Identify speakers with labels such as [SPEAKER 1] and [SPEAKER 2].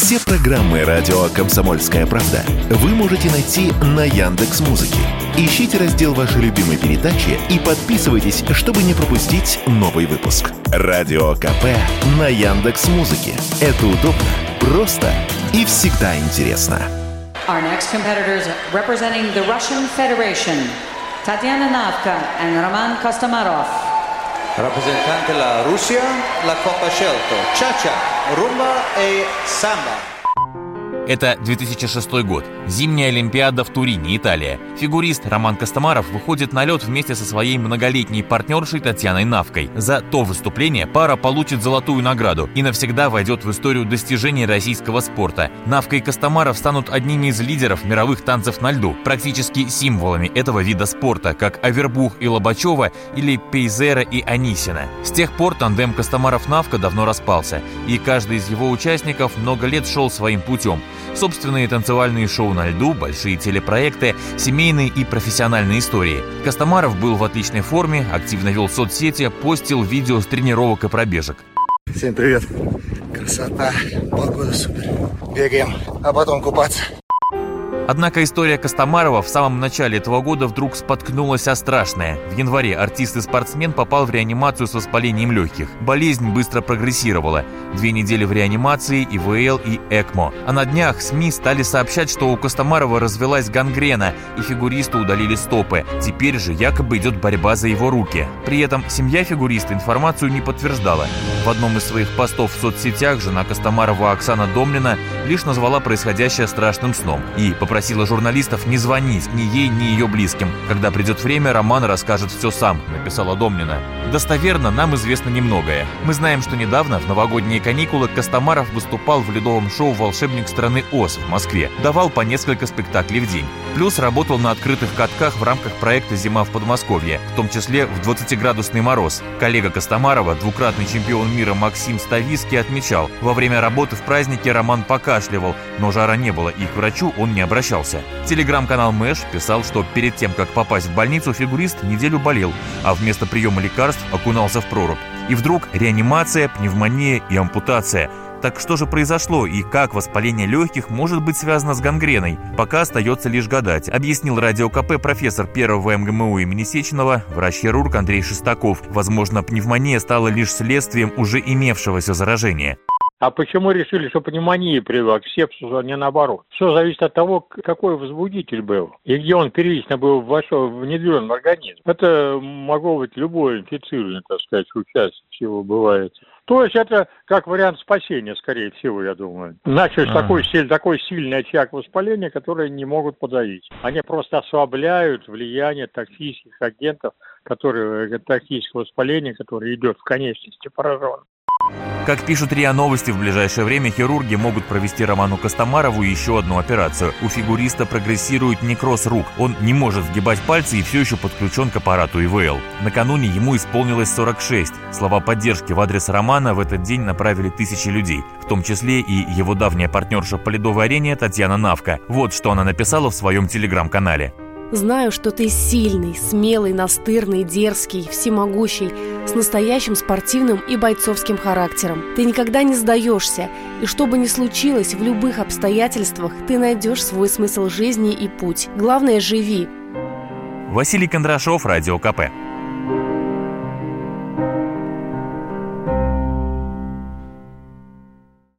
[SPEAKER 1] Все программы радио Комсомольская правда вы можете найти на Яндекс Музыке. Ищите раздел вашей любимой передачи и подписывайтесь, чтобы не пропустить новый выпуск. Радио КП на Яндекс Музыке. Это удобно, просто и всегда интересно.
[SPEAKER 2] Our next competitors representing the Russian Federation, Tatiana Navka and Roman Kostomarov.
[SPEAKER 3] Rappresentante la Russia, la Coppa Scelto, Cha-Cha, Rumba e Samba.
[SPEAKER 4] Это 2006 год. Зимняя Олимпиада в Турине, Италия. Фигурист Роман Костомаров выходит на лед вместе со своей многолетней партнершей Татьяной Навкой. За то выступление пара получит золотую награду и навсегда войдет в историю достижений российского спорта. Навка и Костомаров станут одними из лидеров мировых танцев на льду, практически символами этого вида спорта, как Авербух и Лобачева или Пейзера и Анисина. С тех пор тандем Костомаров-Навка давно распался, и каждый из его участников много лет шел своим путем – Собственные танцевальные шоу на льду, большие телепроекты, семейные и профессиональные истории. Костомаров был в отличной форме, активно вел соцсети, постил видео с тренировок и пробежек.
[SPEAKER 5] Всем привет. Красота, погода супер. Бегаем, а потом купаться.
[SPEAKER 4] Однако история Костомарова в самом начале этого года вдруг споткнулась о страшное. В январе артист и спортсмен попал в реанимацию с воспалением легких. Болезнь быстро прогрессировала. Две недели в реанимации, ИВЛ и ЭКМО. А на днях СМИ стали сообщать, что у Костомарова развелась гангрена, и фигуристу удалили стопы. Теперь же якобы идет борьба за его руки. При этом семья фигуриста информацию не подтверждала. В одном из своих постов в соцсетях жена Костомарова Оксана Домнина лишь назвала происходящее страшным сном и попросила просила журналистов не звонить ни ей, ни ее близким. Когда придет время, Роман расскажет все сам, написала Домнина. Достоверно нам известно немногое. Мы знаем, что недавно, в новогодние каникулы, Костомаров выступал в ледовом шоу «Волшебник страны Оз» в Москве. Давал по несколько спектаклей в день. Плюс работал на открытых катках в рамках проекта «Зима в Подмосковье», в том числе в 20-градусный мороз. Коллега Костомарова, двукратный чемпион мира Максим Ставиский, отмечал, во время работы в празднике Роман покашливал, но жара не было, и к врачу он не обращался обращался. Телеграм-канал Мэш писал, что перед тем, как попасть в больницу, фигурист неделю болел, а вместо приема лекарств окунался в прорубь. И вдруг реанимация, пневмония и ампутация. Так что же произошло и как воспаление легких может быть связано с гангреной? Пока остается лишь гадать, объяснил радио КП профессор первого МГМУ имени Сеченова, врач-хирург Андрей Шестаков. Возможно, пневмония стала лишь следствием уже имевшегося заражения.
[SPEAKER 6] А почему решили, что пневмония привела к сепсису, а не наоборот? Все зависит от того, какой возбудитель был и где он первично был вошел, внедрен в организм. Это могло быть любое инфицирование, так сказать, участие всего бывает. То есть это как вариант спасения, скорее всего, я думаю. Начали а. такой, такой сильный очаг воспаления, который не могут подавить. Они просто ослабляют влияние токсических агентов, которые, э, токсического воспаления, которое идет в конечности поражен.
[SPEAKER 4] Как пишут РИА Новости, в ближайшее время хирурги могут провести Роману Костомарову еще одну операцию. У фигуриста прогрессирует некроз рук. Он не может сгибать пальцы и все еще подключен к аппарату ИВЛ. Накануне ему исполнилось 46. Слова поддержки в адрес Романа в этот день направили тысячи людей, в том числе и его давняя партнерша по ледовой арене Татьяна Навка. Вот что она написала в своем телеграм-канале.
[SPEAKER 7] Знаю, что ты сильный, смелый, настырный, дерзкий, всемогущий, с настоящим спортивным и бойцовским характером. Ты никогда не сдаешься, и что бы ни случилось, в любых обстоятельствах ты найдешь свой смысл жизни и путь. Главное – живи.
[SPEAKER 4] Василий Кондрашов, Радио КП.